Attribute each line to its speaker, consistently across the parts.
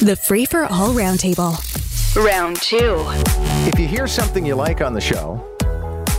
Speaker 1: The Free for All Roundtable.
Speaker 2: Round two.
Speaker 3: If you hear something you like on the show,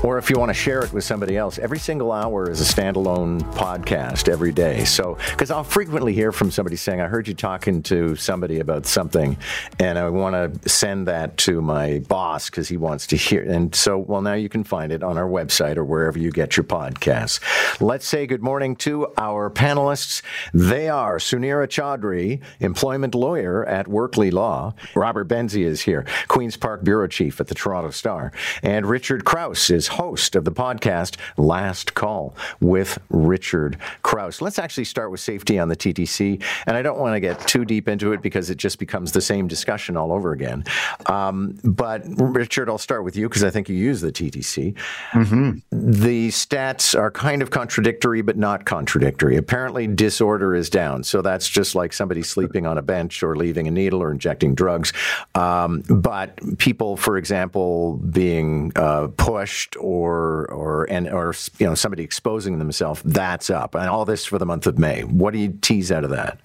Speaker 3: or if you want to share it with somebody else, every single hour is a standalone podcast every day. So, because I'll frequently hear from somebody saying, I heard you talking to somebody about something, and I want to send that to my boss because he wants to hear. And so, well, now you can find it on our website or wherever you get your podcasts. Let's say good morning to our panelists. They are Sunira Chaudhri, employment lawyer at Workley Law. Robert Benzie is here, Queen's Park Bureau Chief at the Toronto Star. And Richard Crouse is host of the podcast Last Call with Richard Crouse. Let's actually start with safety on the TTC. And I don't want to get too deep into it because it just becomes the same discussion all over again. Um, but Richard, I'll start with you because I think you use the TTC. The stats are kind of contradictory, but not contradictory. Apparently, disorder is down. So that's just like somebody sleeping on a bench or leaving a needle or injecting drugs. Um, but people, for example, being uh, pushed or or and or you know somebody exposing themselves, that's up. And all this for the month of May. What do you tease out of that?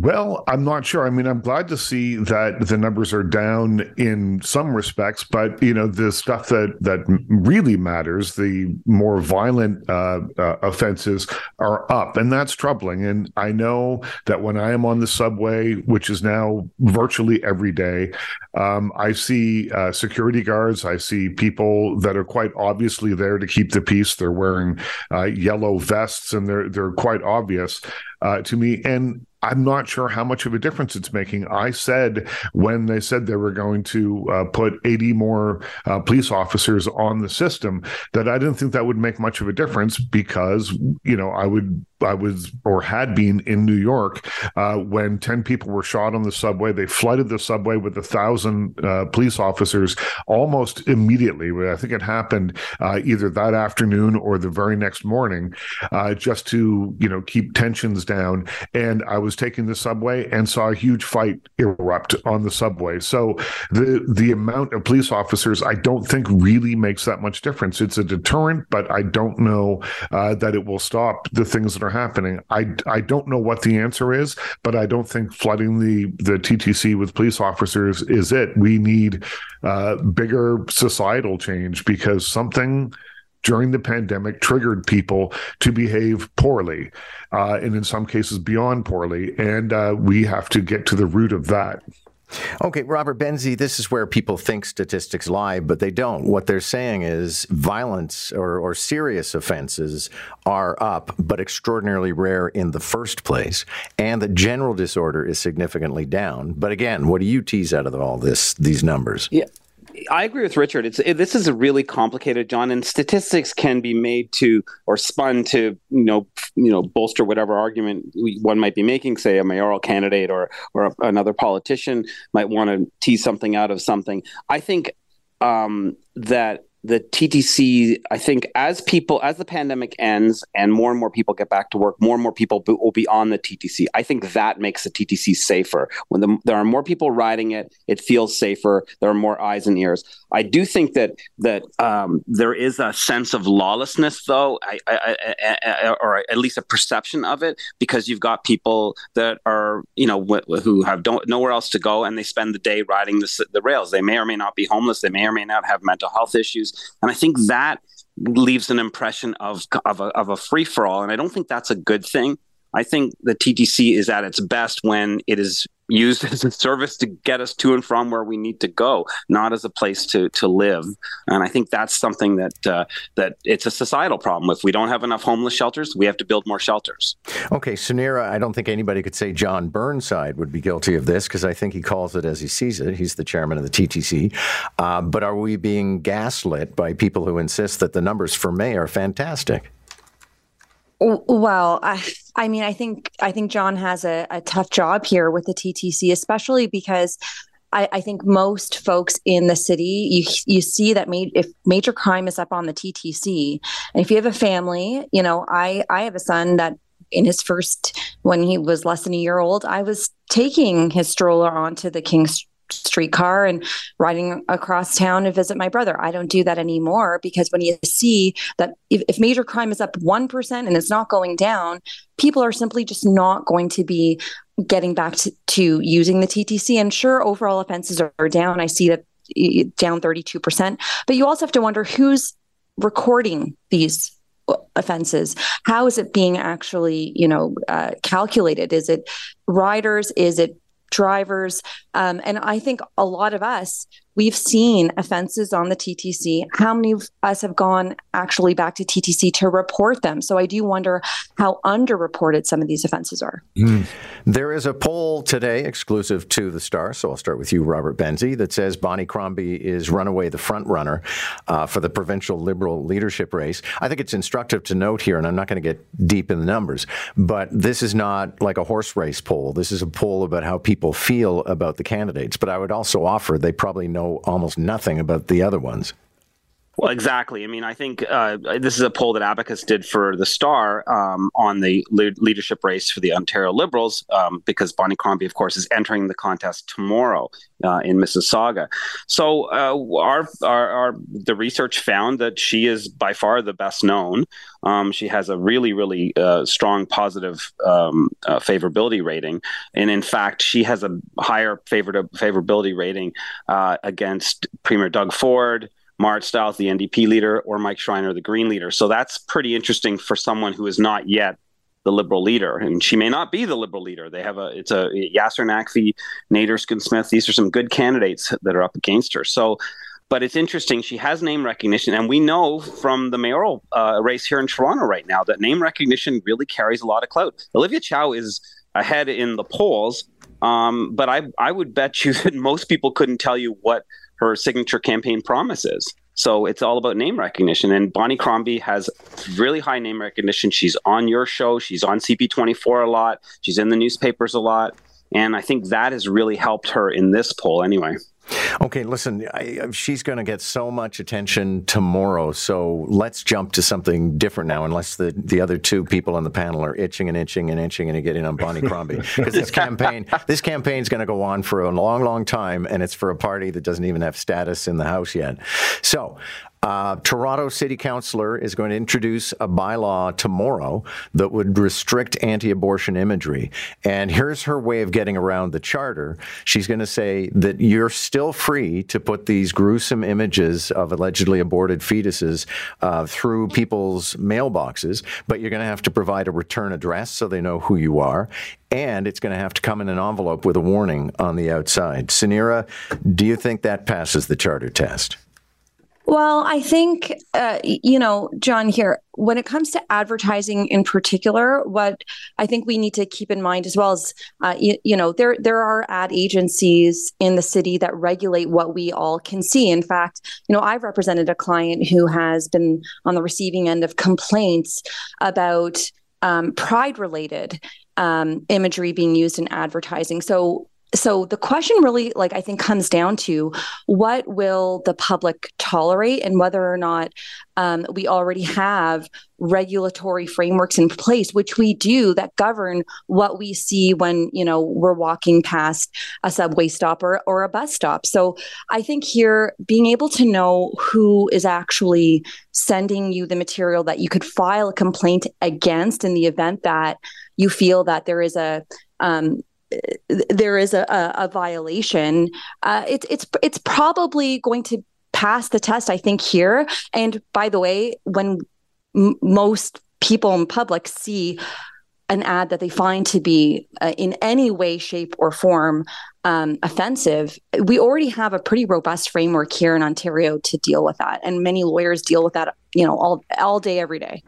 Speaker 4: Well, I'm not sure. I mean, I'm glad to see that the numbers are down in some respects, but you know, the stuff that that really matters, the more violent uh, uh, offenses, are up, and that's troubling. And I know that when I am on the subway, which is now virtually every day, um, I see uh, security guards. I see people that are quite obviously there to keep the peace. They're wearing uh, yellow vests, and they're they're quite obvious uh, to me. And I'm not sure how much of a difference it's making. I said when they said they were going to uh, put 80 more uh, police officers on the system that I didn't think that would make much of a difference because you know I would I was or had been in New York uh, when 10 people were shot on the subway. They flooded the subway with a thousand uh, police officers almost immediately. I think it happened uh, either that afternoon or the very next morning, uh, just to you know keep tensions down. And I was taking the subway and saw a huge fight erupt on the subway. So the the amount of police officers, I don't think really makes that much difference. It's a deterrent, but I don't know uh, that it will stop the things that are happening. I, I don't know what the answer is, but I don't think flooding the the TTC with police officers is it. We need uh, bigger societal change because something during the pandemic triggered people to behave poorly, uh, and in some cases beyond poorly, and uh, we have to get to the root of that.
Speaker 3: Okay, Robert Benzie, this is where people think statistics lie, but they don't. What they're saying is violence or, or serious offenses are up, but extraordinarily rare in the first place, and that general disorder is significantly down. But again, what do you tease out of all this? These numbers?
Speaker 5: Yeah. I agree with Richard. It's it, this is a really complicated, John, and statistics can be made to or spun to you know you know bolster whatever argument one might be making. Say a mayoral candidate or or a, another politician might want to tease something out of something. I think um, that the TTC, I think, as people, as the pandemic ends and more and more people get back to work, more and more people b- will be on the TTC. I think that makes the TTC safer. When the, there are more people riding it, it feels safer. There are more eyes and ears. I do think that that um, there is a sense of lawlessness, though, I, I, I, or at least a perception of it, because you've got people that are, you know, wh- who have don't nowhere else to go, and they spend the day riding the, the rails. They may or may not be homeless. They may or may not have mental health issues and I think that leaves an impression of of a, of a free for all, and I don't think that's a good thing. I think the TTC is at its best when it is used as a service to get us to and from where we need to go, not as a place to to live. And I think that's something that uh, that it's a societal problem. If we don't have enough homeless shelters, we have to build more shelters.
Speaker 3: Okay, Sunira, I don't think anybody could say Jon Burnside would be guilty of this because I think he calls it as he sees it. He's the chairman of the TTC. Uh, but are we being gaslit by people who insist that the numbers for May are fantastic?
Speaker 6: Well, I, I mean, I think I think John has a, a tough job here with the TTC, especially because I, I, think most folks in the city, you you see that ma- if major crime is up on the TTC, and if you have a family, you know, I I have a son that in his first when he was less than a year old, I was taking his stroller onto the King's streetcar and riding across town to visit my brother. I don't do that anymore because when you see that if, if major crime is up 1% and it's not going down, people are simply just not going to be getting back to, to using the TTC. And sure, overall offenses are, are down. I see that down 32%. But you also have to wonder who's recording these offenses how is it being actually you know uh, calculated is it riders is it drivers. Um, and I think a lot of us, we've seen offenses on the TTC. How many of us have gone actually back to TTC to report them? So I do wonder how underreported some of these offenses are. Mm.
Speaker 3: There is a poll today exclusive to the Star. So I'll start with you, Robert Benzie, that says Bonnie Crombie is runaway the front runner uh, for the provincial Liberal leadership race. I think it's instructive to note here, and I'm not going to get deep in the numbers, but this is not like a horse race poll. This is a poll about how people feel about the candidates. But I would also offer they probably know almost nothing about the other ones.
Speaker 5: Well, exactly. I mean, I think uh, this is a poll that Abacus did for the Star um, on the le- leadership race for the Ontario Liberals, um, because Bonnie Crombie, of course, is entering the contest tomorrow uh, in Mississauga. So, uh, our, our, our, the research found that she is by far the best known. Um, she has a really, really uh, strong positive um, uh, favorability rating, and in fact, she has a higher favor- favorability rating uh, against Premier Doug Ford. Marit Stiles, the NDP leader, or Mike Schreiner, the Green leader. So that's pretty interesting for someone who is not yet the liberal leader, and she may not be the liberal leader. They have a it's a Yasir Naqvi, Nader Smith. These are some good candidates that are up against her. So, but it's interesting. She has name recognition, and we know from the mayoral uh, race here in Toronto right now that name recognition really carries a lot of clout. Olivia Chow is ahead in the polls, um, but I I would bet you that most people couldn't tell you what her signature campaign promises. So it's all about name recognition. And Bonnie Crombie has really high name recognition. She's on your show. She's on CP24 a lot. She's in the newspapers a lot. And I think that has really helped her in this poll anyway.
Speaker 3: Okay, listen, I, she's going to get so much attention tomorrow. So let's jump to something different now, unless the, the other two people on the panel are itching and itching and itching and getting on Bonnie Crombie. Because this campaign, this campaign is going to go on for a long, long time, and it's for a party that doesn't even have status in the House yet. So uh, Toronto City Councilor is going to introduce a bylaw tomorrow that would restrict anti abortion imagery. And here's her way of getting around the charter. She's going to say that you're still free to put these gruesome images of allegedly aborted fetuses uh, through people's mailboxes, but you're going to have to provide a return address so they know who you are and it's going to have to come in an envelope with a warning on the outside. Sunira, do you think that passes the charter test?
Speaker 6: Well, I think, uh, you know, John, here, when it comes to advertising in particular, what I think we need to keep in mind as well is, uh, you, you, know, there, there are ad agencies in the city that regulate what we all can see. In fact, you know, I've represented a client who has been on the receiving end of complaints about um, pride related um, imagery being used in advertising. So so the question really like i think comes down to what will the public tolerate and whether or not um, we already have regulatory frameworks in place which we do that govern what we see when you know we're walking past a subway stop or, or a bus stop. So i think here being able to know who is actually sending you the material that you could file a complaint against in the event that you feel that there is a um, there is a, a, violation, uh, it's it's it's probably going to pass the test. I think here. And by the way, when m- most people in public see an ad that they find to be uh, in any way, shape, or form um, offensive, we already have a pretty robust framework here in Ontario to deal with that, and many lawyers deal with that, you know, all all day, every day.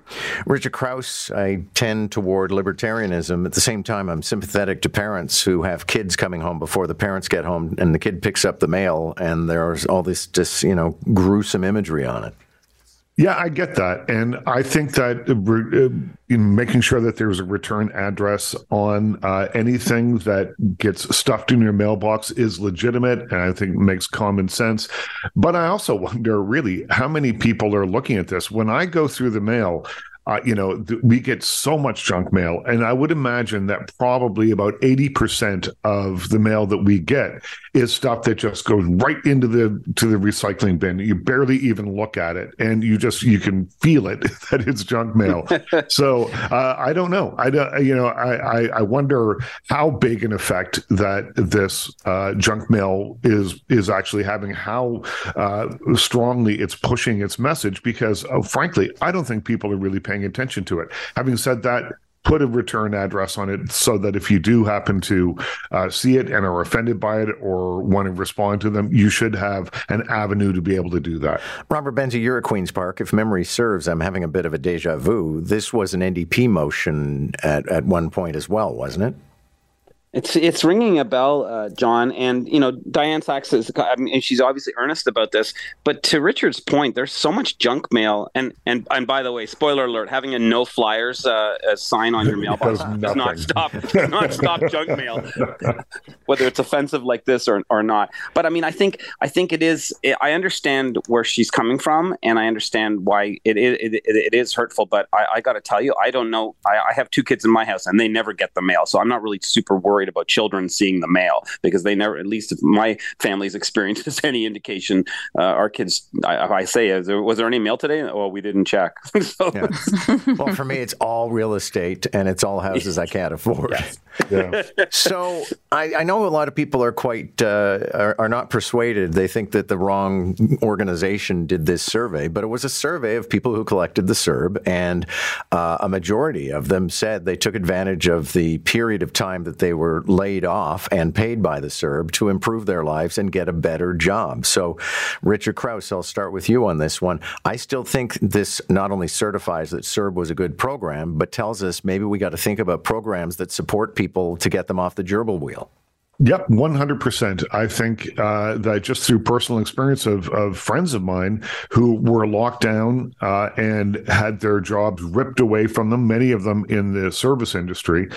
Speaker 3: Richard Crouse, I tend toward libertarianism. At the same time, I'm sympathetic to parents who have kids coming home before the parents get home, and the kid picks up the mail, and there's all this just you know gruesome imagery on it.
Speaker 4: Yeah, I get that. And I think that uh, making sure that there's a return address on uh, anything that gets stuffed in your mailbox is legitimate and I think makes common sense. But I also wonder really how many people are looking at this. When I go through the mail, uh, you know, th- we get so much junk mail, and I would imagine that probably about eighty percent of the mail that we get is stuff that just goes right into the to the recycling bin. You barely even look at it, and you just you can feel it that it's junk mail. so uh, I don't know. I don't. You know, I, I, I wonder how big an effect that this uh, junk mail is is actually having. How uh, strongly it's pushing its message because, uh, frankly, I don't think people are really paying attention to it. Having said that, put a return address on it so that if you do happen to uh, see it and are offended by it or want to respond to them, you should have an avenue to be able to do that.
Speaker 3: Robert Benzie, you're at Queen's Park. If memory serves, I'm having a bit of a deja vu. This was an NDP motion at, at one point as well, wasn't it?
Speaker 5: It's it's ringing a bell, uh, John, and you know Dianne Saxe is. I mean, she's obviously earnest about this. But to Richard's point, there's so much junk mail, and and and by the way, spoiler alert: having a no flyers uh, sign on your mailbox does not stop does not stop junk mail, whether it's offensive like this or or not. But I mean, I think I think it is. I understand where she's coming from, and I understand why it it, it, it is hurtful. But I, I got to tell you, I don't know. I, I have two kids in my house, and they never get the mail, so I'm not really super worried worried about children seeing the mail because they never, at least if my family's experience is any indication, uh, our kids, I, I say, is there, was there any mail today? Well, we didn't check. so,
Speaker 3: yeah. well, for me, it's all real estate and it's all houses I can't afford. Yes. Yeah. so I, I, know a lot of people are quite uh, are, are, not persuaded. They think that the wrong organization did this survey, but it was a survey of people who collected the CERB, and uh, a majority of them said they took advantage of the period of time that they were laid off and paid by the CERB to improve their lives and get a better job. So, Richard Crouse, I'll start with you on this one. I still think this not only certifies that CERB was a good program, but tells us maybe we got to think about programs that support people to get them off the gerbil wheel.
Speaker 4: Yep, one hundred percent. I think uh, that just through personal experience of of friends of mine who were locked down uh, and had their jobs ripped away from them, many of them in the service industry,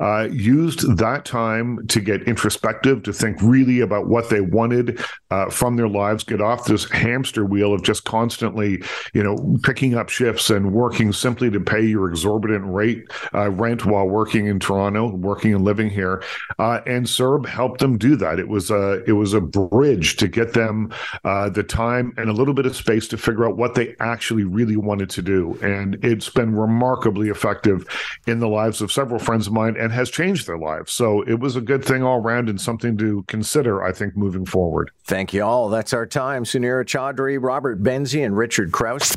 Speaker 4: uh, used that time to get introspective, to think really about what they wanted uh, from their lives, get off this hamster wheel of just constantly, you know, picking up shifts and working simply to pay your exorbitant rate uh, rent while working in Toronto, working and living here, uh, and Helped them do that. It was a it was a bridge to get them uh, the time and a little bit of space to figure out what they actually really wanted to do. And it's been remarkably effective in the lives of several friends of mine and has changed their lives. So it was a good thing all around and something to consider, I think, moving forward.
Speaker 3: Thank you all. That's our time. Sunira Chaudhri, Robert Benzie, and Richard Crouse.